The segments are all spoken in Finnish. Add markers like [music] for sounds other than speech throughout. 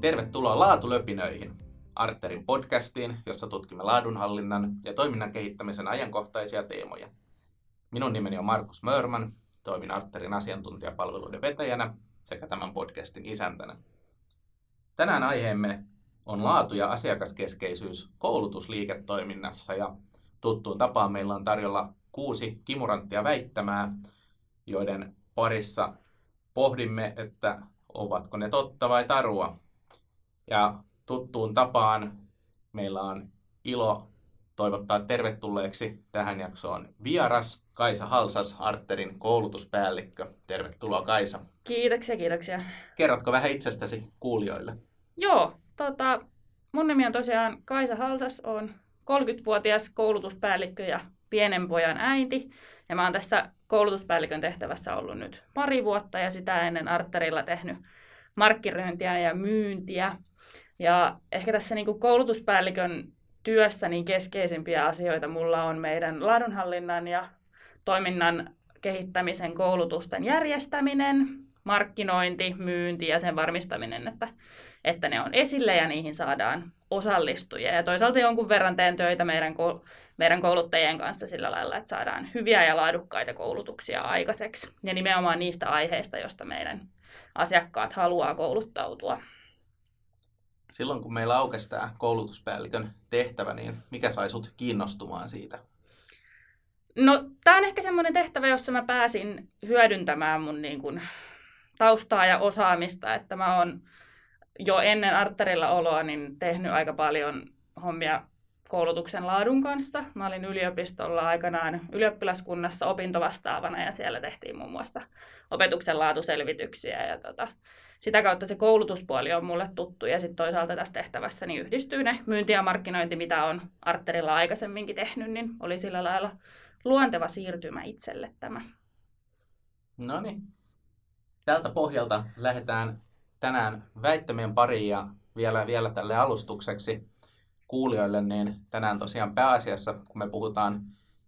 Tervetuloa Laatulöpinöihin, Arterin podcastiin, jossa tutkimme laadunhallinnan ja toiminnan kehittämisen ajankohtaisia teemoja. Minun nimeni on Markus Mörman, toimin Arterin asiantuntijapalveluiden vetäjänä sekä tämän podcastin isäntänä. Tänään aiheemme on laatu- ja asiakaskeskeisyys koulutusliiketoiminnassa ja tuttuun tapaan meillä on tarjolla kuusi kimuranttia väittämää, joiden parissa pohdimme, että ovatko ne totta vai tarua. Ja tuttuun tapaan meillä on ilo toivottaa tervetulleeksi tähän jaksoon vieras Kaisa Halsas, Arterin koulutuspäällikkö. Tervetuloa Kaisa. Kiitoksia, kiitoksia. Kerrotko vähän itsestäsi kuulijoille? Joo, tota, mun nimi on tosiaan Kaisa Halsas, on 30-vuotias koulutuspäällikkö ja pienen pojan äiti. Ja mä oon tässä koulutuspäällikön tehtävässä ollut nyt pari vuotta ja sitä ennen Arterilla tehnyt markkinointia ja myyntiä. Ja ehkä tässä niin kuin koulutuspäällikön työssä niin keskeisimpiä asioita mulla on meidän laadunhallinnan ja toiminnan kehittämisen koulutusten järjestäminen, markkinointi, myynti ja sen varmistaminen, että, että ne on esille ja niihin saadaan osallistujia. Ja toisaalta jonkun verran teen töitä meidän, meidän kouluttajien kanssa sillä lailla, että saadaan hyviä ja laadukkaita koulutuksia aikaiseksi. Ja nimenomaan niistä aiheista, joista meidän asiakkaat haluaa kouluttautua. Silloin kun meillä aukesi tämä koulutuspäällikön tehtävä, niin mikä sai sut kiinnostumaan siitä? No, tämä on ehkä semmoinen tehtävä, jossa mä pääsin hyödyntämään mun niin kun, taustaa ja osaamista, että mä oon jo ennen Arterilla oloa niin tehnyt aika paljon hommia koulutuksen laadun kanssa. Mä olin yliopistolla aikanaan ylioppilaskunnassa opintovastaavana ja siellä tehtiin muun muassa opetuksen laatuselvityksiä ja tota, sitä kautta se koulutuspuoli on mulle tuttu ja sitten toisaalta tässä tehtävässä niin yhdistyy ne myynti ja markkinointi, mitä on Arterilla aikaisemminkin tehnyt, niin oli sillä lailla luonteva siirtymä itselle tämä. No niin. Tältä pohjalta lähdetään tänään väittämien pariin ja vielä, vielä tälle alustukseksi kuulijoille, niin tänään tosiaan pääasiassa, kun me puhutaan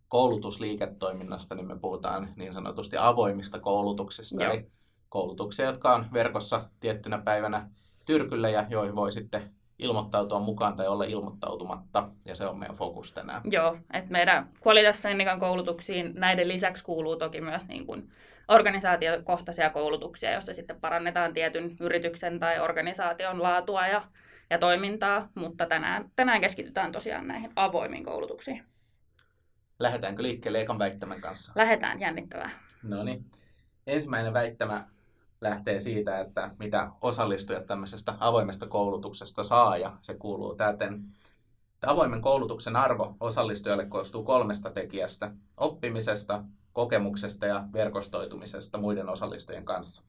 koulutusliiketoiminnasta, niin me puhutaan niin sanotusti avoimista koulutuksista, Joo. eli koulutuksia, jotka on verkossa tiettynä päivänä tyrkyllä ja joihin voi sitten ilmoittautua mukaan tai olla ilmoittautumatta, ja se on meidän fokus tänään. Joo, että meidän Qualitas koulutuksiin näiden lisäksi kuuluu toki myös niin kuin organisaatiokohtaisia koulutuksia, joissa sitten parannetaan tietyn yrityksen tai organisaation laatua ja, ja toimintaa, mutta tänään, tänään keskitytään tosiaan näihin avoimiin koulutuksiin. Lähdetäänkö liikkeelle ekan väittämän kanssa? Lähdetään, jännittävää. No niin. Ensimmäinen väittämä lähtee siitä, että mitä osallistujat tämmöisestä avoimesta koulutuksesta saa, ja se kuuluu täten. Avoimen koulutuksen arvo osallistujalle koostuu kolmesta tekijästä, oppimisesta, kokemuksesta ja verkostoitumisesta muiden osallistujien kanssa.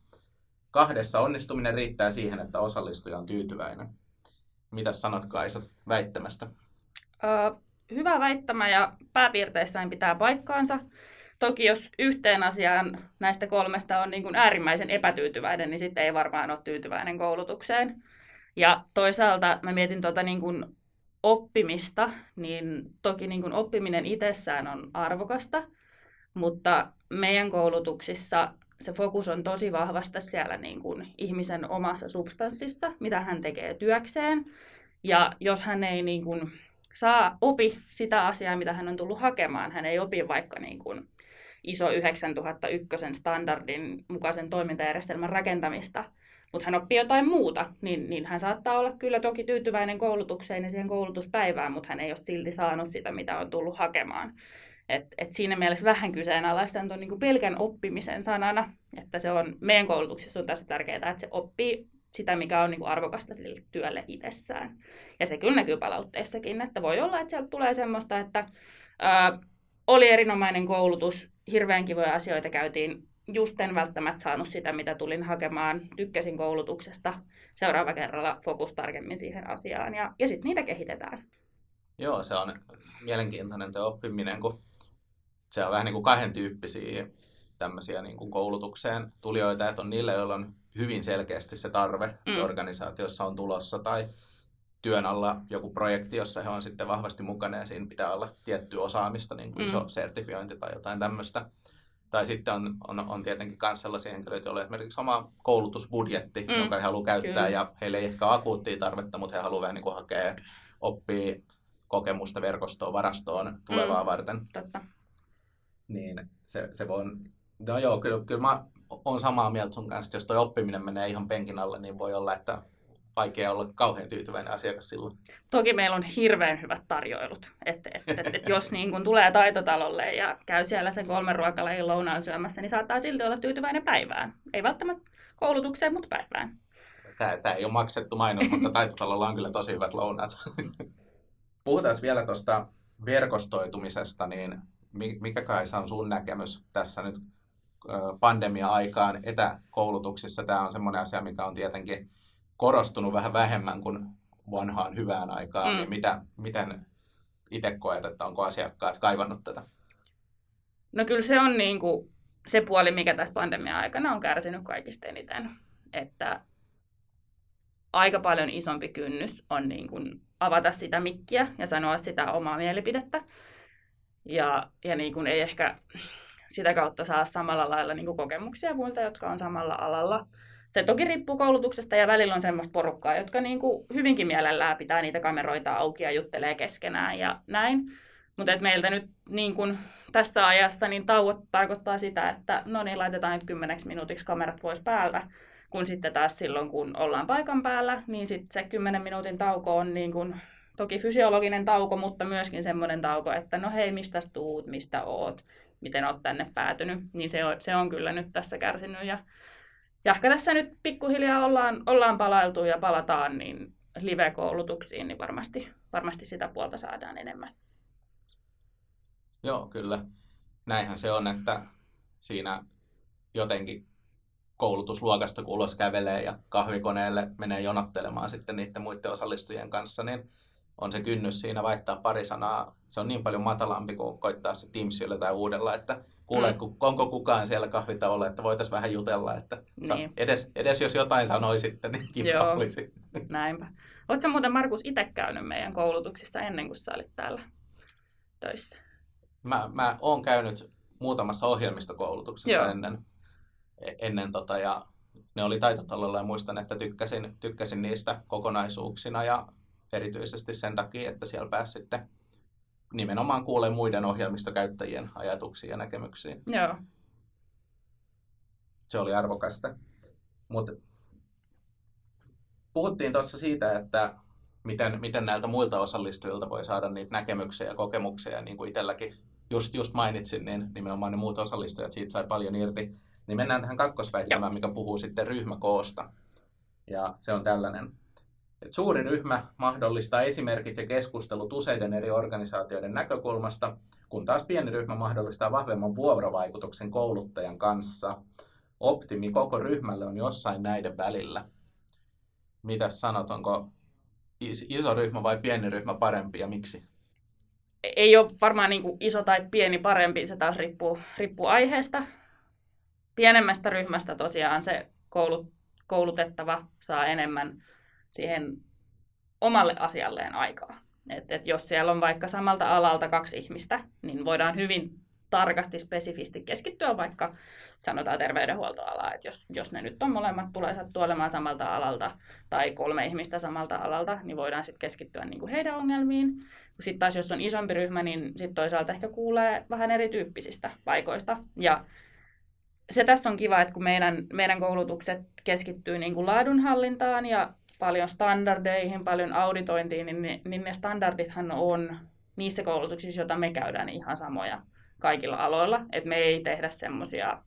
Kahdessa onnistuminen riittää siihen, että osallistuja on tyytyväinen. Mitä sanot Kaisa väittämästä? Ö, hyvä väittämä ja pääpiirteissään pitää paikkaansa. Toki jos yhteen asiaan näistä kolmesta on niin kuin äärimmäisen epätyytyväinen, niin sitten ei varmaan ole tyytyväinen koulutukseen. Ja toisaalta mä mietin tuota niin kuin oppimista, niin toki niin kuin oppiminen itsessään on arvokasta, mutta meidän koulutuksissa se fokus on tosi vahvasti siellä niin kuin ihmisen omassa substanssissa, mitä hän tekee työkseen. Ja jos hän ei niin kuin saa opi sitä asiaa, mitä hän on tullut hakemaan, hän ei opi vaikka niin kuin ISO 9001 standardin mukaisen toimintajärjestelmän rakentamista, mutta hän oppii jotain muuta, niin, niin hän saattaa olla kyllä toki tyytyväinen koulutukseen ja siihen koulutuspäivään, mutta hän ei ole silti saanut sitä, mitä on tullut hakemaan. Et, et siinä mielessä vähän kyseenalaistan tuon niin pelkän oppimisen sanana, että se on meidän koulutuksessa on tässä tärkeää, että se oppii sitä, mikä on niin arvokasta sille työlle itsessään. Ja se kyllä näkyy palautteessakin, että voi olla, että sieltä tulee semmoista, että ää, oli erinomainen koulutus, hirveän kivoja asioita käytiin, just en välttämättä saanut sitä, mitä tulin hakemaan, tykkäsin koulutuksesta, seuraava kerralla fokus tarkemmin siihen asiaan ja, ja sitten niitä kehitetään. Joo, se on mielenkiintoinen tuo oppiminen, kun se on vähän niin kuin kahden tyyppisiä tämmöisiä niin kuin koulutukseen tulijoita, että on niille, joilla on hyvin selkeästi se tarve, mm. organisaatiossa on tulossa tai työn alla joku projekti, jossa he on sitten vahvasti mukana ja siinä pitää olla tiettyä osaamista, niin kuin mm. iso sertifiointi tai jotain tämmöistä. Tai sitten on, on, on tietenkin myös sellaisia henkilöitä, joilla on esimerkiksi oma koulutusbudjetti, Mm, jonka he haluaa käyttää, kyllä. ja heillä ei ehkä ole akuuttia tarvetta, mutta he haluavat vähän niin kuin hakea, oppia kokemusta verkostoon, varastoon tulevaa Mm. varten. Totta. Niin se, se voi... No joo, kyllä, kyllä mä oon samaa mieltä sun kanssa, että jos toi oppiminen menee ihan penkin alle, niin voi olla, että vaikea olla kauhean tyytyväinen asiakas silloin. Toki meillä on hirveän hyvät tarjoilut. Että et, et, et jos niin kun tulee taitotalolle ja käy siellä sen kolmen ruokalajin lounaan syömässä, niin saattaa silti olla tyytyväinen päivään. Ei välttämättä koulutukseen, mutta päivään. Tämä, tämä ei ole maksettu mainos, mutta taitotalolla on kyllä tosi hyvät lounaat. Puhutaan vielä tuosta verkostoitumisesta, niin mikä kai on sun näkemys tässä nyt pandemia-aikaan etäkoulutuksissa? Tämä on semmoinen asia, mikä on tietenkin korostunut vähän vähemmän kuin vanhaan hyvään aikaan. Mm. Niin mitä, miten itse koet, että onko asiakkaat kaivannut tätä? No kyllä se on niin kuin se puoli, mikä tässä pandemia-aikana on kärsinyt kaikista eniten. Että aika paljon isompi kynnys on niin kuin avata sitä mikkiä ja sanoa sitä omaa mielipidettä. Ja, ja niin kuin ei ehkä sitä kautta saa samalla lailla niin kuin kokemuksia muilta, jotka on samalla alalla. Se toki riippuu koulutuksesta ja välillä on semmoista porukkaa, jotka niin kuin hyvinkin mielellään pitää niitä kameroita auki ja juttelee keskenään ja näin. Mutta meiltä nyt niin kun tässä ajassa niin tauot tarkoittaa sitä, että no niin, laitetaan nyt kymmeneksi minuutiksi kamerat pois päältä. Kun sitten taas silloin, kun ollaan paikan päällä, niin sitten se 10 minuutin tauko on niin kun, toki fysiologinen tauko, mutta myöskin semmoinen tauko, että no hei, mistä tuut, mistä oot, miten oot tänne päätynyt. Niin se on, se on kyllä nyt tässä kärsinyt. Ja, ja ehkä tässä nyt pikkuhiljaa ollaan, ollaan palailtu ja palataan niin live-koulutuksiin, niin varmasti, varmasti sitä puolta saadaan enemmän. Joo, kyllä. Näinhän se on, että siinä jotenkin koulutusluokasta kun ulos kävelee ja kahvikoneelle menee jonottelemaan sitten niiden muiden osallistujien kanssa, niin on se kynnys siinä vaihtaa pari sanaa. Se on niin paljon matalampi kuin koittaa se Teamsilla tai uudella, että kuule, Mm. onko kukaan siellä kahvitauolla, että voitaisiin vähän jutella, että sa- Niin. edes, edes jos jotain sanoisitte, niin kiva olisi. Näinpä. Oletko muuten Markus itse käynyt meidän koulutuksissa ennen kuin sä olit täällä töissä? Mä, mä oon käynyt muutamassa ohjelmistokoulutuksessa Joo. ennen, e- ennen tota, ja ne oli taitotalolla ja muistan, että tykkäsin, tykkäsin niistä kokonaisuuksina ja erityisesti sen takia, että siellä pääsi sitten nimenomaan kuulee muiden ohjelmistokäyttäjien ajatuksia ja näkemyksiä. Joo. Se oli arvokasta. Mutta puhuttiin tuossa siitä, että miten, miten näiltä muilta osallistujilta voi saada niitä näkemyksiä ja kokemuksia, niin kuin itselläkin just, just mainitsin, niin nimenomaan ne muut osallistujat siitä sai paljon irti. Niin mennään tähän kakkosväittämään, mikä puhuu sitten ryhmäkoosta. Ja se on tällainen. Suuri ryhmä mahdollistaa esimerkit ja keskustelut useiden eri organisaatioiden näkökulmasta, kun taas pieni ryhmä mahdollistaa vahvemman vuorovaikutuksen kouluttajan kanssa. Optimi koko ryhmälle on jossain näiden välillä. Mitäs sanot, onko is- iso ryhmä vai pieni ryhmä parempi ja miksi? Ei ole varmaan niin kuin iso tai pieni parempi, se taas riippuu, riippuu aiheesta. Pienemmästä ryhmästä tosiaan se koulut, koulutettava saa enemmän siihen omalle asialleen aikaa. Et, et jos siellä on vaikka samalta alalta kaksi ihmistä, niin voidaan hyvin tarkasti, spesifisti keskittyä vaikka sanotaan terveydenhuoltoalaa, että jos, jos ne nyt on molemmat tulee sattua olemaan samalta alalta tai kolme ihmistä samalta alalta, niin voidaan sitten keskittyä niin kuin heidän ongelmiin. Sitten taas jos on isompi ryhmä, niin sitten toisaalta ehkä kuulee vähän erityyppisistä paikoista. Ja se tässä on kiva, että kun meidän, meidän koulutukset keskittyy niin kuin laadunhallintaan ja paljon standardeihin, paljon auditointiin, niin ne, niin ne standardithan on niissä koulutuksissa, joita me käydään, niin ihan samoja kaikilla aloilla. Et me ei tehdä semmoisia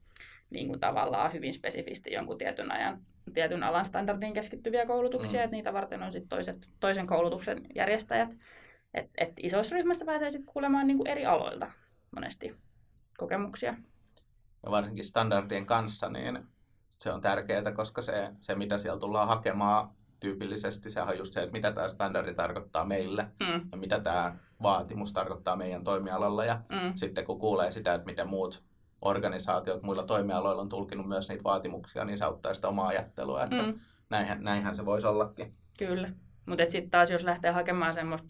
niin kuin tavallaan hyvin spesifisti jonkun tietyn, ajan, tietyn alan standardiin keskittyviä koulutuksia, Mm. että niitä varten on sit toiset, toisen koulutuksen järjestäjät. Et, et isossa ryhmässä pääsee sitten kuulemaan niin kuin eri aloilta monesti kokemuksia. Ja varsinkin standardien kanssa, niin se on tärkeää, koska se, se mitä siellä tullaan hakemaan tyypillisesti, sehän on just se, että mitä tämä standardi tarkoittaa meille Mm, ja mitä tämä vaatimus tarkoittaa meidän toimialalla. Ja mm, sitten kun kuulee sitä, että miten muut organisaatiot muilla toimialoilla on tulkinut myös niitä vaatimuksia, niin se auttaa sitä omaa ajattelua, että mm. näinhän, näinhän se voisi ollakin. Kyllä. Mutta sitten taas jos lähtee hakemaan semmoista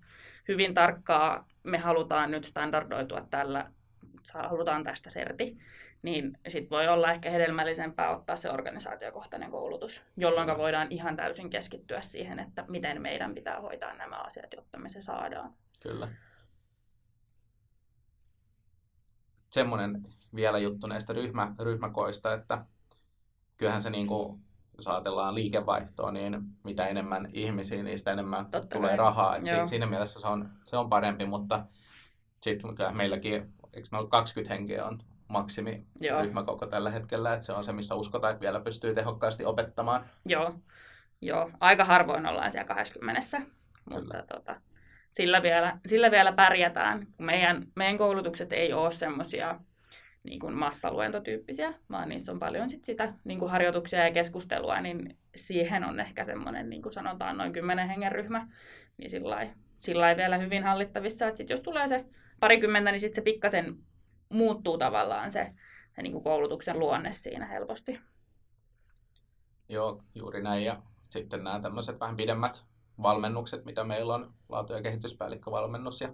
hyvin tarkkaa, me halutaan nyt standardoitua tällä halutaan tästä serti, niin sitten voi olla ehkä hedelmällisempää ottaa se organisaatiokohtainen koulutus, jolloin Kyllä. voidaan ihan täysin keskittyä siihen, että miten meidän pitää hoitaa nämä asiat, jotta me se saadaan. Kyllä. Semmoinen vielä juttu näistä ryhmä, ryhmäkoista, että kyllähän se niin kuin, jos ajatellaan liikevaihtoa, niin mitä enemmän ihmisiä, niin sitä enemmän Totta tulee kai. rahaa. Et si- Joo. siinä mielessä se on, se on parempi, mutta sitten meilläkin, eikö meillä 20 henkeä on maksimi Joo. ryhmäkoko tällä hetkellä, että se on se, missä uskotaan, että vielä pystyy tehokkaasti opettamaan. Joo, joo. aika harvoin ollaan siellä 20, mutta tota, sillä, vielä, sillä vielä pärjätään. kun Meidän, meidän koulutukset ei ole semmoisia niin kuin massaluentotyyppisiä, vaan niissä on paljon sit sitä niin kuin harjoituksia ja keskustelua, niin siihen on ehkä semmoinen, niin kuin sanotaan, noin kymmenen hengen ryhmä, niin sillä sillä vielä hyvin hallittavissa, että sit jos tulee se parikymmentä, niin sitten se pikkasen muuttuu tavallaan se, se niin kuin koulutuksen luonne siinä helposti. Joo, juuri näin. Ja sitten nämä tämmöiset vähän pidemmät valmennukset, mitä meillä on, laatu- ja kehityspäällikkövalmennus ja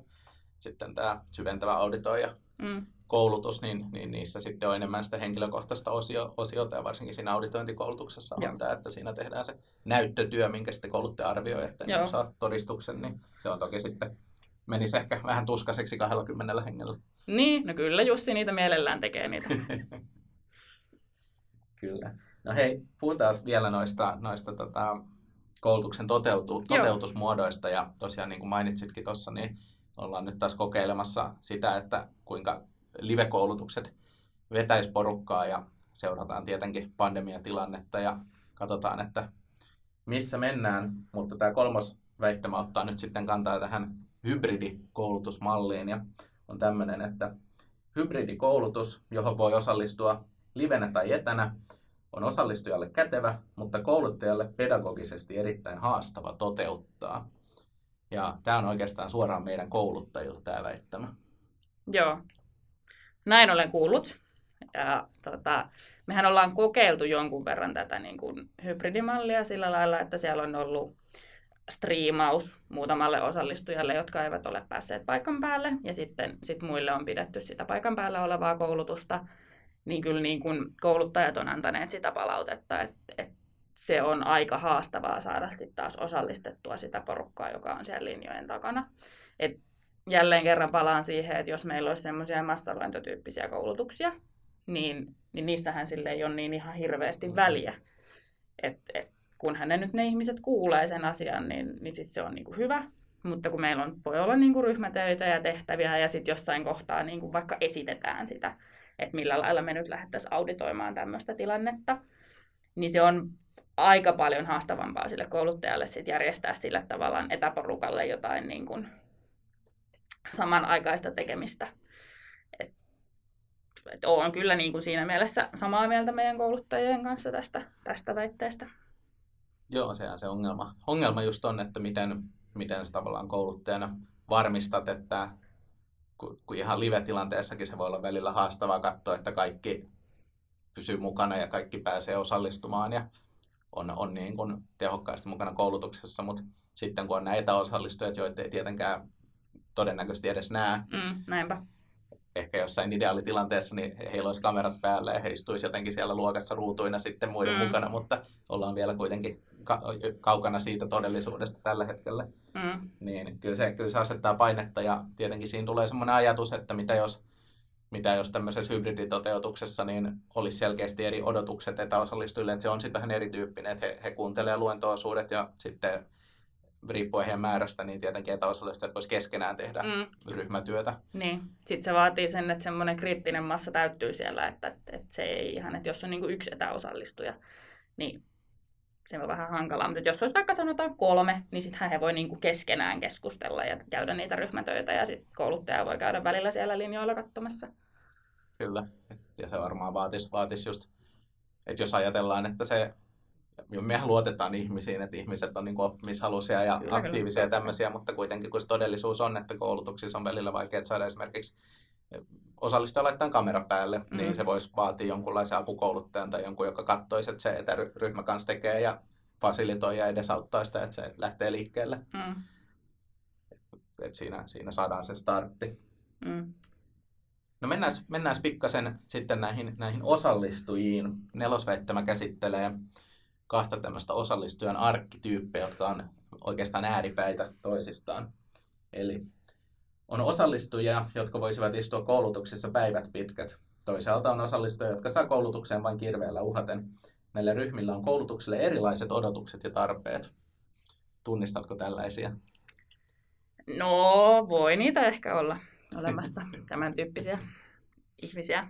sitten tämä syventävä auditoija Mm. koulutus, niin, niin niissä sitten on enemmän sitä henkilökohtaista osio, osiota ja varsinkin siinä auditointikoulutuksessa Joo. on tämä, että siinä tehdään se näyttötyö, minkä sitten kouluttaja arvioi, että Joo. niin saa todistuksen, niin se on toki sitten menisi ehkä vähän tuskaiseksi 20 hengellä. Niin, no kyllä Jussi niitä mielellään tekee niitä. [laughs] Kyllä. No hei, puhutaan vielä noista, noista tota, koulutuksen toteutu, Joo. toteutusmuodoista. Ja tosiaan niin kuin mainitsitkin tuossa, niin ollaan nyt taas kokeilemassa sitä, että kuinka live-koulutukset vetäisi porukkaa ja seurataan tietenkin pandemiatilannetta ja katsotaan, että missä mennään. Mutta tämä kolmas väittämä ottaa nyt sitten kantaa tähän hybridikoulutusmalliin ja on tämmöinen, että hybridikoulutus, johon voi osallistua livenä tai etänä, on osallistujalle kätevä, mutta kouluttajalle pedagogisesti erittäin haastava toteuttaa. Ja tämä on oikeastaan suoraan meidän kouluttajilta tämä väittämä. Joo, näin olen kuullut. Ja, tota, mehän ollaan kokeiltu jonkun verran tätä niin kuin hybridimallia sillä lailla, että siellä on ollut striimaus muutamalle osallistujalle, jotka eivät ole päässeet paikan päälle, ja sitten sit muille on pidetty sitä paikan päällä olevaa koulutusta, niin kyllä niin kuin kouluttajat on antaneet sitä palautetta, että, että se on aika haastavaa saada sitten taas osallistettua sitä porukkaa, joka on siellä linjojen takana. Et jälleen kerran palaan siihen, että jos meillä olisi semmoisia massaluentotyyppisiä koulutuksia, niin, niin niissähän sille ei ole niin ihan hirveästi väliä. Et, et, kunhan ne nyt ne ihmiset kuulee sen asian, niin, niin sit se on niinku hyvä. Mutta kun meillä on, voi olla niinku ryhmätöitä ja tehtäviä ja sitten jossain kohtaa niinku vaikka esitetään sitä, että millä lailla me nyt lähdettäisiin auditoimaan tämmöistä tilannetta, niin se on aika paljon haastavampaa sille kouluttajalle sit järjestää sille tavallaan etäporukalle jotain niin kuin samanaikaista tekemistä. Et, et olen kyllä niin kuin siinä mielessä samaa mieltä meidän kouluttajien kanssa tästä, tästä väitteestä. Joo, sehän se ongelma. Ongelma just on, että miten, miten sä tavallaan kouluttajana varmistat, että kun, ihan live-tilanteessakin se voi olla välillä haastavaa katsoa, että kaikki pysyy mukana ja kaikki pääsee osallistumaan ja on, on niin kuin tehokkaasti mukana koulutuksessa, mutta sitten kun on näitä etäosallistujat, joita ei tietenkään todennäköisesti edes näe, Mm. Ehkä jossain ideaalitilanteessa, niin heillä olisi kamerat päällä ja he istuisi jotenkin siellä luokassa ruutuina sitten muiden Mm. mukana, mutta ollaan vielä kuitenkin ka- kaukana siitä todellisuudesta tällä hetkellä. Mm, Niin kyllä se, kyllä se asettaa painetta ja tietenkin siinä tulee semmoinen ajatus, että mitä jos, mitä jos tämmöisessä hybriditoteutuksessa niin olisi selkeästi eri odotukset etäosallistujille, että se on sitten vähän erityyppinen, että he, he kuuntelee luento-osuudet ja sitten riippuen heidän määrästä, niin tietenkin etäosallistujat voisi keskenään tehdä mm, ryhmätyötä. niin. Sitten se vaatii sen, että semmoinen kriittinen massa täyttyy siellä, että, että, että se ei ihan, että jos on niin kuin yksi etäosallistuja, niin se on vähän hankalaa. Mutta jos olisi vaikka sanotaan kolme, niin sittenhän he voi niin kuin keskenään keskustella ja käydä niitä ryhmätöitä ja sitten kouluttaja voi käydä välillä siellä linjoilla katsomassa. Kyllä. Et- Ja se varmaan vaatisi, vaatisi just, että jos ajatellaan, että se, mehän luotetaan ihmisiin, että ihmiset on niin oppimishaluisia ja Kyllä, aktiivisia ja kyllä. tämmöisiä, mutta kuitenkin kun se todellisuus on, että koulutuksissa on välillä vaikea saada esimerkiksi osallistuja laittaa kamera päälle, mm. Niin se voisi vaatia jonkunlaisen apukouluttajan tai jonkun, joka katsoisi, että se etäryhmä kanssa tekee ja fasilitoi ja edesauttaa sitä, että se lähtee liikkeelle. Mm, Et siinä, siinä saadaan se startti. mm. No mennään, mennään pikkasen sitten näihin, näihin osallistujiin. Nelosväittämä käsittelee kahta tämmöistä osallistujan arkkityyppejä, jotka on oikeastaan ääripäitä toisistaan. Eli on osallistujia, jotka voisivat istua koulutuksessa päivät pitkät. Toisaalta on osallistujia, jotka saa koulutukseen vain kirveellä uhaten. Näillä ryhmillä on koulutukselle erilaiset odotukset ja tarpeet. Tunnistatko tällaisia? No, voi niitä ehkä olla olemassa, [laughs] tämän tyyppisiä ihmisiä.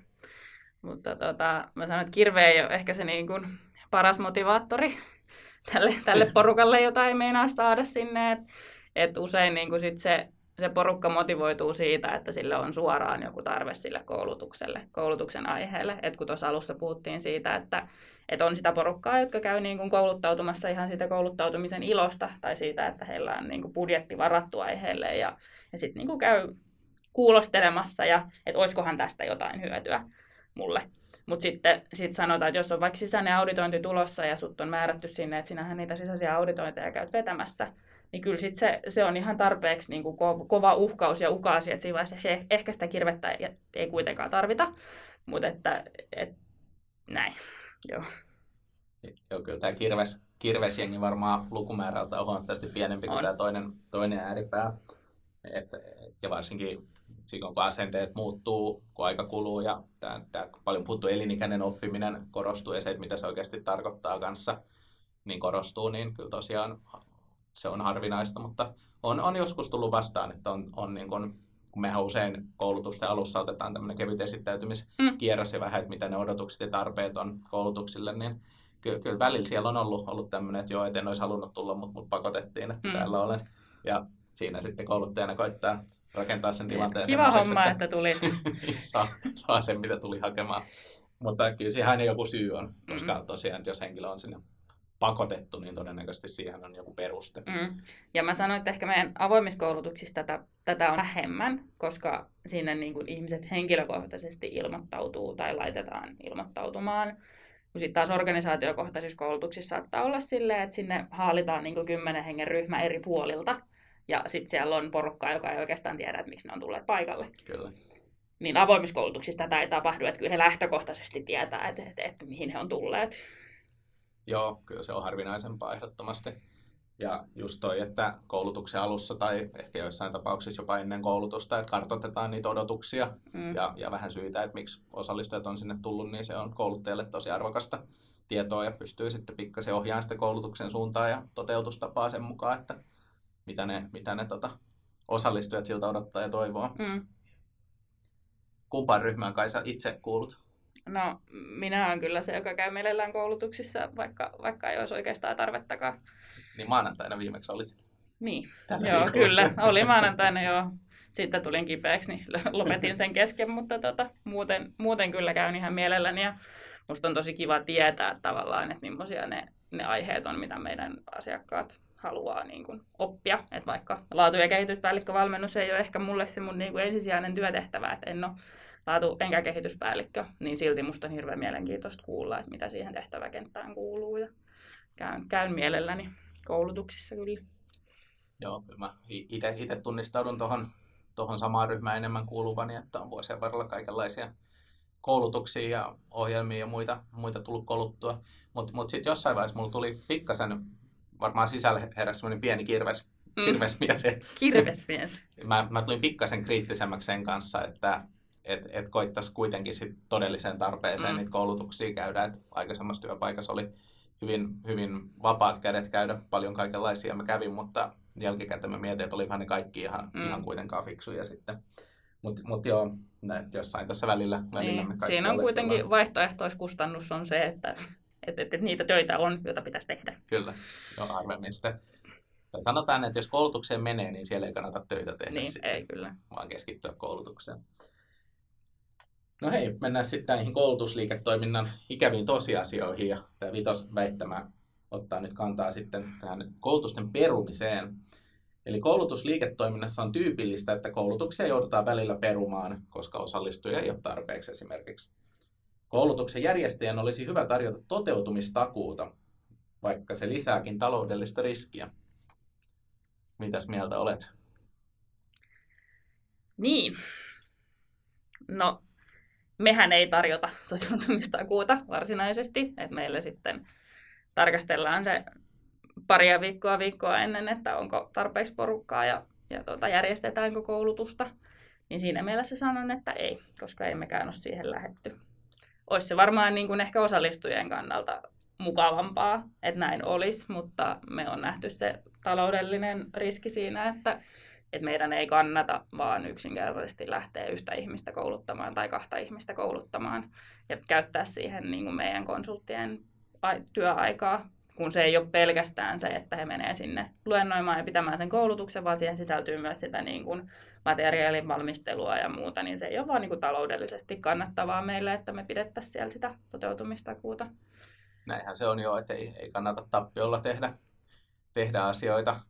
Mutta tota, mä sanon, että kirve ei ole ehkä se niin kuin paras motivaattori tälle, tälle porukalle, jota ei meinaa saada sinne. Et, et usein niin kuin sit se, se porukka motivoituu siitä, että sillä on suoraan joku tarve sille koulutukselle, koulutuksen aiheelle. Et kun tuossa alussa puhuttiin siitä, että et on sitä porukkaa, jotka käy niin kuin kouluttautumassa ihan siitä kouluttautumisen ilosta tai siitä, että heillä on niin kuin budjetti varattu aiheelle ja, ja sitten niin käy kuulostelemassa ja että olisikohan tästä jotain hyötyä mulle. Mutta sitten sit sanotaan, että jos on vaikka sisäinen auditointi tulossa ja sut on määrätty sinne, että sinähän niitä sisäisiä auditointeja käyt vetämässä, niin kyllä sit se, se on ihan tarpeeksi niin kuin kova uhkaus ja ukaasi, että siinä vaiheessa he, ehkä sitä kirvettä ei, ei kuitenkaan tarvita. Mutta että, et, näin, [laughs] joo. Joo, kyllä tämä kirves, kirvesjengi varmaan lukumäärältä on huomattavasti pienempi kuin tämä toinen, toinen ääripää. Et, ja varsinkin silloin kun asenteet muuttuu, kun aika kuluu ja tämä, tämä paljon puhuttu elinikäinen oppiminen korostuu ja se, että mitä se oikeasti tarkoittaa kanssa, niin korostuu, niin kyllä tosiaan se on harvinaista, mutta on, on joskus tullut vastaan, että on, on niin kuin, kun mehän usein koulutusten alussa otetaan tämmöinen kevyt esittäytymiskierros mm. ja vähän, että mitä ne odotukset ja tarpeet on koulutuksille, niin kyllä, kyllä välillä siellä on ollut, ollut tämmöinen, että joo, et en olisi halunnut tulla, mutta mut pakotettiin, että mm. täällä olen. Ja siinä sitten kouluttajana koittaa rakentaa sen tilanteen Kiva homma, että, että tulit. [laughs] saa, saa sen, mitä tuli hakemaan. Mutta kyllä siihen joku syy on, koska mm-hmm. tosiaan, että jos henkilö on sinne pakotettu, niin todennäköisesti siihen on joku peruste. Mm. Ja mä sanoin, että ehkä meidän avoimissa koulutuksissa tätä, tätä on vähemmän, koska sinne niin kuin ihmiset henkilökohtaisesti ilmoittautuu tai laitetaan ilmoittautumaan. Sitten taas organisaatiokohtaisissa koulutuksissa saattaa olla silleen, että sinne haalitaan niin kymmenen hengen ryhmä eri puolilta. Ja sitten siellä on porukkaa, joka ei oikeastaan tiedä, että miksi ne on tulleet paikalle. Kyllä. Niin avoimissa koulutuksissa tätä ei tapahdu, että kyllä he lähtökohtaisesti tietää, että, että, että mihin he on tulleet. Joo, kyllä se on harvinaisempaa ehdottomasti. Ja just toi, että koulutuksen alussa tai ehkä joissain tapauksissa jopa ennen koulutusta, että kartoitetaan niitä odotuksia mm. ja, ja vähän syitä, että miksi osallistujat on sinne tullut, niin se on kouluttajalle tosi arvokasta tietoa ja pystyy sitten pikkasen ohjaamaan sitä koulutuksen suuntaan ja toteutustapaa sen mukaan, että mitä ne, mitä ne tota, osallistujat siltä odottaa ja toivoo. Mm. Kumpaan ryhmään kai sä itse kuulut? No, minä olen kyllä se, joka käy mielellään koulutuksissa, vaikka, vaikka ei olisi oikeastaan tarvettakaan. Niin maanantaina viimeksi olit? Niin, Tällä joo, viikolla. kyllä. Oli maanantaina joo. Sitten tulin kipeäksi, niin [laughs] lopetin sen kesken, mutta tota, muuten, muuten kyllä käyn ihan mielelläni. Ja musta on tosi kiva tietää tavallaan, että millaisia ne, ne aiheet on, mitä meidän asiakkaat haluaa niin kuin, oppia. Että vaikka laatu- ja kehityspäällikkövalmennus ei ole ehkä mulle se mun niin kuin, ensisijainen työtehtävä, että en ole laatu- enkä kehityspäällikkö, niin silti musta on hirveän mielenkiintoista kuulla, että mitä siihen tehtäväkenttään kuuluu. Ja käyn, käyn mielelläni koulutuksissa kyllä. Joo, kyllä mä itse tunnistaudun tuohon tohon samaan ryhmään enemmän kuuluvani, että on vuosien varrella kaikenlaisia koulutuksia ja ohjelmia ja muita, muita tullut kouluttua. Mutta mut sitten jossain vaiheessa mulla tuli pikkasen varmaan sisällä heräsi semmoinen pieni kirves, mm. kirvesmies. [laughs] Kirvesmies. mä, mä tulin pikkasen kriittisemmäksi sen kanssa, että et, et koittaisi kuitenkin sit todelliseen tarpeeseen mm. niitä koulutuksia käydä. Et aikaisemmassa työpaikassa oli hyvin, hyvin vapaat kädet käydä paljon kaikenlaisia. Mä kävin, mutta jälkikäteen mä mietin, että olivat ne kaikki ihan, mm. ihan kuitenkaan fiksuja sitten. Mutta mut joo, ne, jossain tässä välillä, välillä niin. me kaikki Siinä on kuitenkin vaihtoehtoiskustannus on se, että että, että, että niitä töitä on, joita pitäisi tehdä. Kyllä, no harvemmin sitä. Tai sanotaan, että jos koulutukseen menee, niin siellä ei kannata töitä tehdä niin, sitten, ei kyllä. vaan keskittyä koulutukseen. No hei, mennään sitten näihin koulutusliiketoiminnan ikäviin tosiasioihin ja tämä vitos väittämä ottaa nyt kantaa sitten tähän koulutusten perumiseen. Eli koulutusliiketoiminnassa on tyypillistä, että koulutuksia joudutaan välillä perumaan, koska osallistuja ei ole tarpeeksi esimerkiksi. Koulutuksen järjestäjän olisi hyvä tarjota toteutumistakuuta, vaikka se lisääkin taloudellista riskiä. Mitäs mieltä olet? Niin. No, mehän ei tarjota toteutumistakuuta varsinaisesti, että meillä sitten tarkastellaan se paria viikkoa viikkoa ennen, että onko tarpeeksi porukkaa ja, ja tuota, järjestetäänkö koulutusta. Niin siinä mielessä sanon, että ei, koska emmekään ole siihen lähetty. Olisi se varmaan niin kuin ehkä osallistujien kannalta mukavampaa, että näin olisi, mutta me on nähty se taloudellinen riski siinä, että, että meidän ei kannata vaan yksinkertaisesti lähteä yhtä ihmistä kouluttamaan tai kahta ihmistä kouluttamaan ja käyttää siihen niin kuin meidän konsulttien työaikaa, kun se ei ole pelkästään se, että he menee sinne luennoimaan ja pitämään sen koulutuksen, vaan siihen sisältyy myös sitä niin kuin materiaalin valmistelua ja muuta, niin se ei ole vaan niin kuin taloudellisesti kannattavaa meille, että me pidettäisiin siellä sitä toteutumistakuuta. Näinhän se on jo, että ei, ei kannata tappiolla tehdä, tehdä asioita.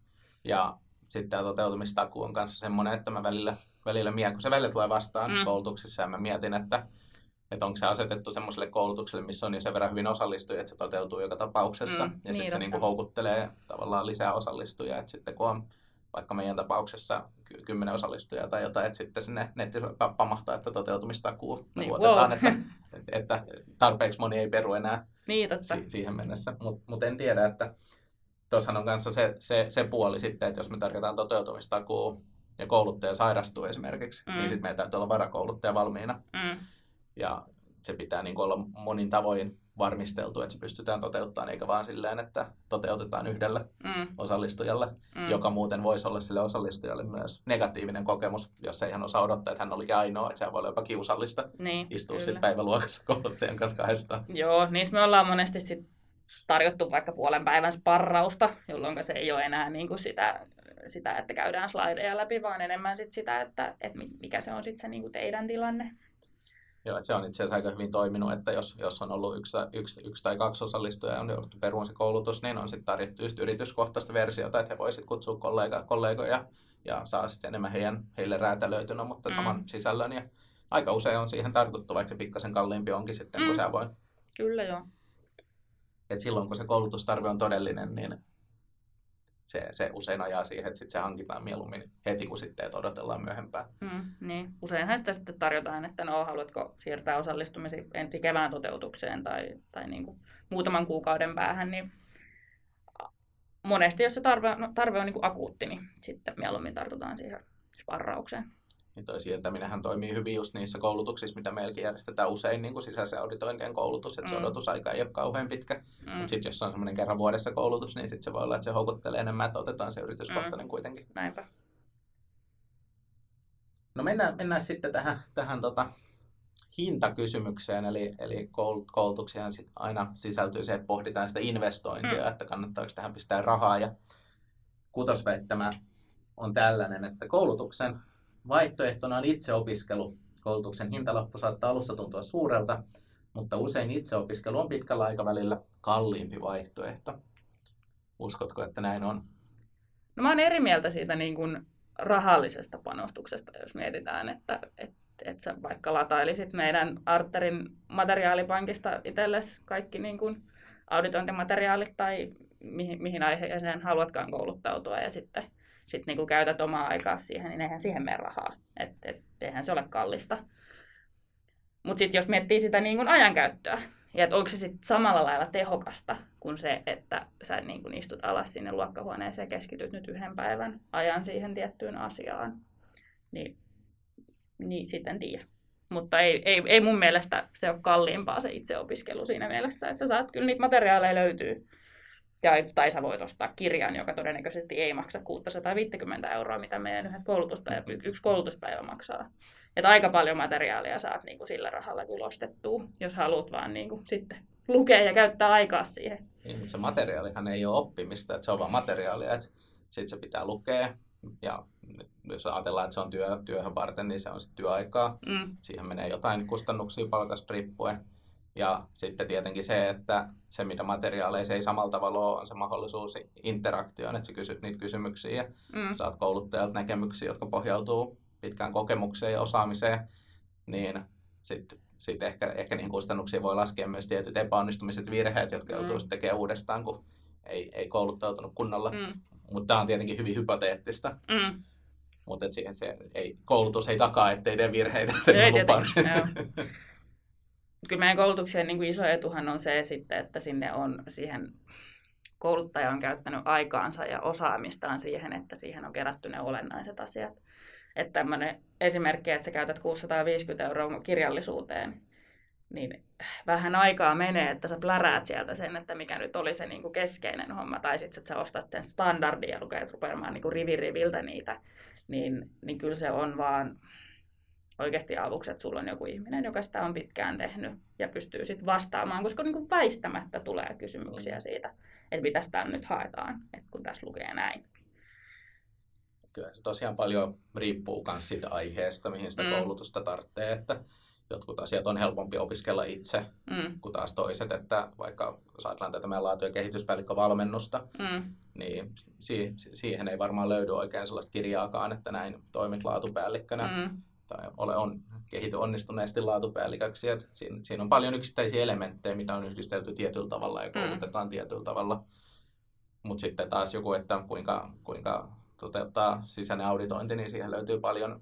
Ja sitten tämä toteutumistakuu on kanssa semmoinen, että mä välillä, välillä mietin, kun se välillä tulee vastaan mm. koulutuksissa, ja mä mietin, että, että onko se asetettu semmoiselle koulutukselle, missä on jo sen verran hyvin osallistujia, että se toteutuu joka tapauksessa. Mm, ja niin, sitten se niinku houkuttelee tavallaan lisää osallistujia, että sitten kun on vaikka meidän tapauksessa kymmenen osallistujaa tai jotain, että sitten sinne nettiin pamahtaa, että toteutumistakuu niin, luotetaan, wow. että, että tarpeeksi moni ei peru enää niin, totta. Si- siihen mennessä. Mutta mut en tiedä, että tuossahan on kanssa se, se, se puoli sitten, että jos me tarkoitaan toteutumistakuu ja kouluttaja sairastuu esimerkiksi, niin mm. niin sitten meidän täytyy olla varakouluttaja valmiina. Mm. Ja se pitää niin olla monin tavoin varmisteltu, että se pystytään toteuttamaan, eikä vaan silleen, että toteutetaan yhdelle mm. osallistujalle, mm. joka muuten voisi olla sille osallistujalle myös negatiivinen kokemus, jos ei hän osaa odottaa, että hän olikin ainoa, että se voi olla jopa kiusallista niin, istua sitten päiväluokassa kouluttajan kanssa kahdestaan. Joo, niissä me ollaan monesti sit tarjottu vaikka puolen päivän sparrausta, jolloin se ei ole enää niin kuin sitä, sitä, että käydään slideja läpi, vaan enemmän sit sitä, että, että mikä se on sitten se niin kuin teidän tilanne Joo, se on itse asiassa aika hyvin toiminut, että jos, jos on ollut yksi, yksi, yksi tai kaksi osallistujaa ja on jouduttu peruun se koulutus, niin on sitten tarjottu just yrityskohtaista versiota, että he voisivat kutsua kollega, kollegoja ja saa sitten enemmän heidän, heille räätälöitynä, mutta mm. saman sisällön. Ja aika usein on siihen tartuttu, vaikka se pikkasen kalliimpi onkin sitten, mm. kun se voi. Kyllä joo. Et silloin kun se koulutustarve on todellinen, niin se, se usein ajaa siihen, että sit se hankitaan mieluummin heti, kun sitten että odotellaan myöhempään. Mm, niin. Useinhan sitä sitten tarjotaan, että no, haluatko siirtää osallistumisi ensi kevään toteutukseen tai, tai niin kuin muutaman kuukauden päähän, niin monesti jos se tarve, no, tarve on niin kuin akuutti, niin sitten mieluummin tartutaan siihen sparraukseen. Niin toi siirtäminenhän toimii hyvin just niissä koulutuksissa, mitä meilläkin järjestetään usein niin kuin sisäisen auditointien koulutus, että mm. se odotusaika ei ole kauhean pitkä. Mm. Mutta sitten jos on semmoinen kerran vuodessa koulutus, niin sitten se voi olla, että se houkuttelee enemmän, että otetaan se yrityskohtainen mm. kuitenkin. Näinpä. No mennään, mennään sitten tähän, tähän tota, hintakysymykseen, eli, eli koulutukseen aina sisältyy se, että pohditaan sitä investointia, mm. että kannattaako tähän pistää rahaa. Ja kutosväittämä on tällainen, että koulutuksen Vaihtoehtona on itseopiskelu. Koulutuksen hintalappu saattaa alussa tuntua suurelta, mutta usein itseopiskelu on pitkällä aikavälillä kalliimpi vaihtoehto. Uskotko, että näin on? No mä oon eri mieltä siitä niin kuin rahallisesta panostuksesta, jos mietitään, että, että, että sä vaikka latailisit meidän Arterin materiaalipankista itsellesi kaikki niin kuin auditointimateriaalit tai mihin, mihin aiheeseen haluatkaan kouluttautua ja sitten sit niinku käytät omaa aikaa siihen, niin eihän siihen mene rahaa. Et, et, eihän se ole kallista. Mutta sitten jos miettii sitä niin ajankäyttöä, ja että onko se sitten samalla lailla tehokasta kuin se, että sä niin kuin istut alas sinne luokkahuoneeseen ja keskityt nyt yhden päivän ajan siihen tiettyyn asiaan, niin, niin sitten tiedä. Mutta ei, ei, ei mun mielestä se ole kalliimpaa se itseopiskelu siinä mielessä, että sä saat, kyllä niitä materiaaleja löytyy ja, tai sä voit ostaa kirjan, joka todennäköisesti ei maksa 650 euroa, mitä meidän yhdet koulutuspäivä, yksi koulutuspäivä maksaa. Että aika paljon materiaalia saat niin kuin sillä rahalla kyllä ostettua, jos haluat vaan niin kuin, sitten lukea ja käyttää aikaa siihen. Niin, mutta se materiaalihan ei ole oppimista, että se on vaan materiaalia, että sitten se pitää lukea ja jos ajatellaan, että se on työ, työhön varten, niin se on sitten työaikaa. Mm. Siihen menee jotain kustannuksia palkasta riippuen. Ja sitten tietenkin se, että se mitä materiaaleja ei samalla tavalla ole, on se mahdollisuus interaktioon, että sä kysyt niitä kysymyksiä ja mm. saat kouluttajalta näkemyksiä, jotka pohjautuu pitkään kokemukseen ja osaamiseen, niin sitten sit ehkä, ehkä niihin kustannuksiin voi laskea myös tietyt epäonnistumiset, virheet, jotka mm. joutuu tekemään uudestaan, kun ei, ei kouluttautunut kunnolla. Mm. Mutta tämä on tietenkin hyvin hypoteettista. Mm. Mutta se, se ei, koulutus ei takaa, ettei tee virheitä, sen Ei tietenkin. [laughs] Kyllä meidän koulutuksen niin kuin iso etuhan on se sitten, että sinne on siihen kouluttaja on käyttänyt aikaansa ja osaamistaan siihen, että siihen on kerätty ne olennaiset asiat. Että tämmöinen esimerkki, että sä käytät 650 euroa kirjallisuuteen, niin vähän aikaa menee, että sä pläräät sieltä sen, että mikä nyt oli se niin kuin keskeinen homma, tai sitten että sä ostat sen standardin ja lukeet rupeamaan niin kuin rivi riviltä niitä, niin, niin kyllä se on vaan oikeasti avuksi, että sulla on joku ihminen, joka sitä on pitkään tehnyt ja pystyy sitten vastaamaan, koska niin kuin väistämättä tulee kysymyksiä siitä, että mitä sitä nyt haetaan, että kun tässä lukee näin. Kyllä se tosiaan paljon riippuu myös siitä aiheesta, mihin sitä Mm. koulutusta tarvitsee, että jotkut asiat on helpompi opiskella itse Mm, kuin taas toiset, että vaikka jos ajatellaan tätä meidän laatu- ja kehityspäällikkövalmennusta, mm, niin si- si- siihen ei varmaan löydy oikein sellaista kirjaakaan, että näin toimit laatupäällikkönä. Mm, tai ole on kehity onnistuneesti laatupäälliköksi. Että siinä, siinä on paljon yksittäisiä elementtejä, mitä on yhdistelty tietyllä tavalla ja Mm. koulutetaan tietyllä tavalla. Mutta sitten taas joku, että kuinka, kuinka toteuttaa sisäinen auditointi, niin siihen löytyy paljon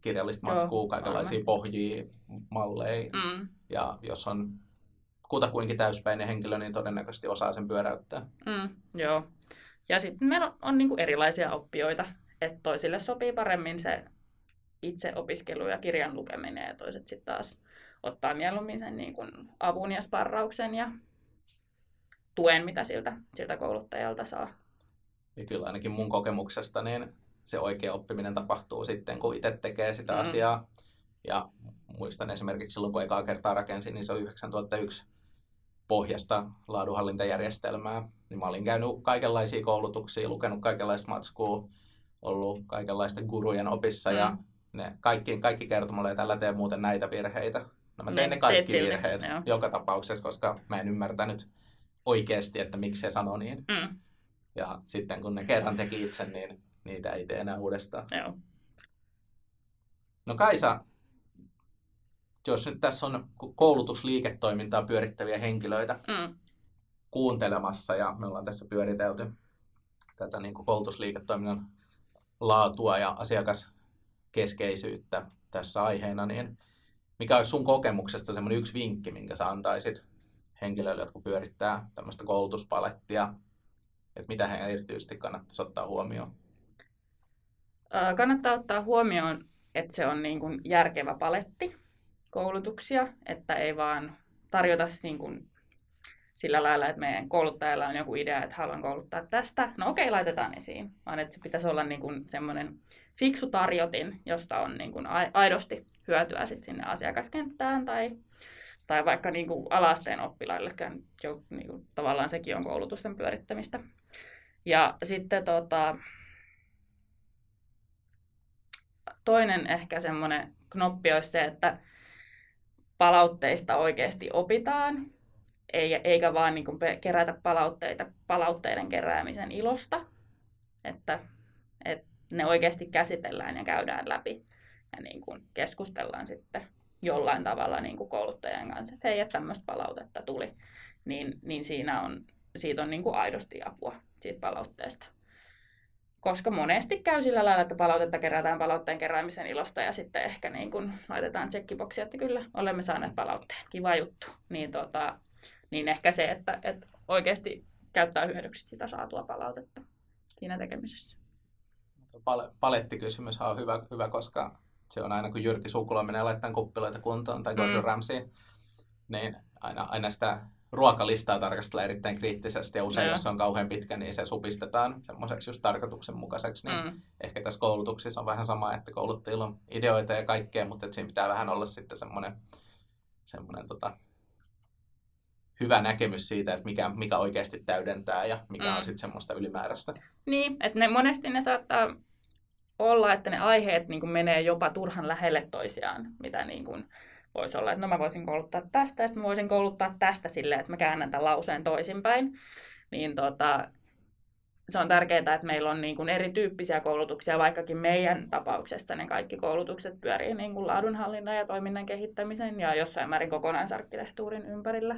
kirjallista matskua, kaikenlaisia varmasti. pohjia, malleja. mm, Ja jos on kutakuinkin täyspäinen henkilö, niin todennäköisesti osaa sen pyöräyttää. mm, joo. Ja sitten meillä on, on niinku erilaisia oppijoita, että toisille sopii paremmin se itse opiskelu ja kirjan lukeminen ja toiset sitten taas ottaa mieluummin sen niin kuin avun ja sparrauksen ja tuen, mitä siltä, siltä kouluttajalta saa. Ja kyllä ainakin mun kokemuksesta niin se oikea oppiminen tapahtuu sitten, kun itse tekee sitä Mm. asiaa. Ja muistan esimerkiksi silloin, kun ekaa kertaa rakensin, niin se on 9001 pohjasta laadunhallintajärjestelmää. Niin mä olin käynyt kaikenlaisia koulutuksia, lukenut kaikenlaista matskua, ollut kaikenlaisten gurujen opissa ja Mm. Ne kaikki, kaikki kertoi mulle, että älä tee muuten näitä virheitä. No mä tein ne teet kaikki silti, virheet joo. joka tapauksessa, koska mä en ymmärtänyt oikeasti, että miksi se sanoi niin. Mm, Ja sitten kun ne kerran teki itse, niin niitä ei tee enää uudestaan. joo. No Kaisa, jos nyt tässä on koulutusliiketoimintaa pyörittäviä henkilöitä Mm, kuuntelemassa ja me ollaan tässä pyöritelty tätä niin kuin koulutusliiketoiminnan laatua ja asiakaskeskeisyyttä tässä aiheena, niin mikä olisi sun kokemuksesta semmoinen yksi vinkki, minkä sä antaisit henkilöille, jotka pyörittää tämmöistä koulutuspalettia, että mitä he erityisesti kannattaisi ottaa huomioon? Kannattaa ottaa huomioon, että se on niin kuin järkevä paletti koulutuksia, että ei vaan tarjota niin kuin sillä lailla, että meidän kouluttajalla on joku idea, että haluan kouluttaa tästä. No okei, laitetaan esiin, vaan että se pitäisi olla niin kuin semmoinen fiksu tarjotin, josta on niin kuin ai- aidosti hyötyä sit sinne asiakaskenttään tai, tai vaikka niin kuin alasteen oppilaillekään. Jo, niin kuin, tavallaan sekin on koulutusten pyörittämistä. Ja sitten tota, toinen ehkä semmoinen knoppi olisi se, että palautteista oikeasti opitaan, ei- eikä vaan niin kuin kerätä palautteita palautteiden keräämisen ilosta, että, että ne oikeasti käsitellään ja käydään läpi ja niin kuin keskustellaan sitten jollain tavalla niin kuin kouluttajan kanssa, että hei, että tämmöistä palautetta tuli, niin, niin siinä on, siitä on niin kuin aidosti apua siitä palautteesta. Koska monesti käy sillä lailla, että palautetta kerätään palautteen keräämisen ilosta ja sitten ehkä niin kun laitetaan checkboxia, että kyllä olemme saaneet palautteen, kiva juttu. Niin, tota, niin ehkä se, että, että oikeasti käyttää hyödyksi sitä saatua palautetta siinä tekemisessä. Pal- palettikysymys on hyvä, hyvä, koska se on aina kun Jyrki Sukula menee laittamaan kuppiloita kuntoon tai Gordon Mm. Ramsay, niin aina, aina sitä ruokalistaa tarkastellaan erittäin kriittisesti ja usein Joo. jos se on kauhean pitkä, niin se supistetaan semmoiseksi just tarkoituksenmukaiseksi. Niin Mm. ehkä tässä koulutuksissa on vähän sama, että kouluttajilla on ideoita ja kaikkea, mutta että siinä pitää vähän olla sitten semmoinen, semmoinen tota, hyvä näkemys siitä, että mikä, mikä oikeasti täydentää ja mikä Mm. on sitten semmoista ylimääräistä. Niin, että ne monesti ne saattaa olla, että ne aiheet niin kuin menee jopa turhan lähelle toisiaan, mitä niin kuin voisi olla, että no mä voisin kouluttaa tästä ja sitten mä voisin kouluttaa tästä silleen, että mä käännän tämän lauseen toisinpäin. Niin tota, se on tärkeää, että meillä on niin kuin erityyppisiä koulutuksia, vaikkakin meidän tapauksessa ne kaikki koulutukset pyörii niin kuin laadunhallinnan ja toiminnan kehittämisen ja jossain määrin kokonaisarkkitehtuurin ympärillä.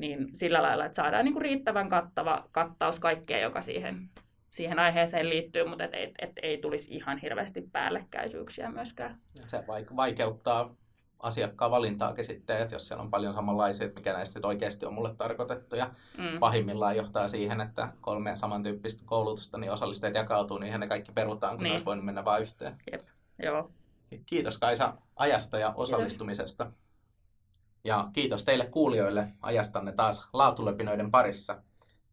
Niin sillä lailla, että saadaan niin kuin riittävän kattava kattaus kaikkea, joka siihen siihen aiheeseen liittyy, mutta et, et, et ei tulisi ihan hirveästi päällekkäisyyksiä myöskään. Se vaikeuttaa asiakkaan valintaakin sitten, että jos siellä on paljon samanlaisia, että mikä näistä nyt oikeasti on mulle tarkoitettu. Ja mm. pahimmillaan johtaa siihen, että kolme samantyyppistä koulutusta, niin osallistajat jakautuu, niin ne kaikki perutaan, kun niin. olisi voinut mennä vain yhteen. Jep. Joo. Kiitos Kaisa ajasta ja osallistumisesta. Kiitos. Ja kiitos teille kuulijoille ajastanne taas laatulepinoiden parissa.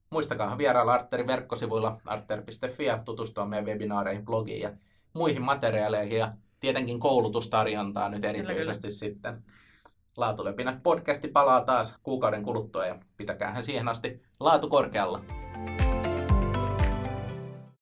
Muistakaa vierailla Arterin verkkosivuilla arter.fi ja tutustua meidän webinaareihin, blogiin ja muihin materiaaleihin ja tietenkin koulutustarjontaa nyt erityisesti kyllä, kyllä. sitten. Laatulepinä podcasti palaa taas kuukauden kuluttua ja pitäkäähän siihen asti laatu korkealla.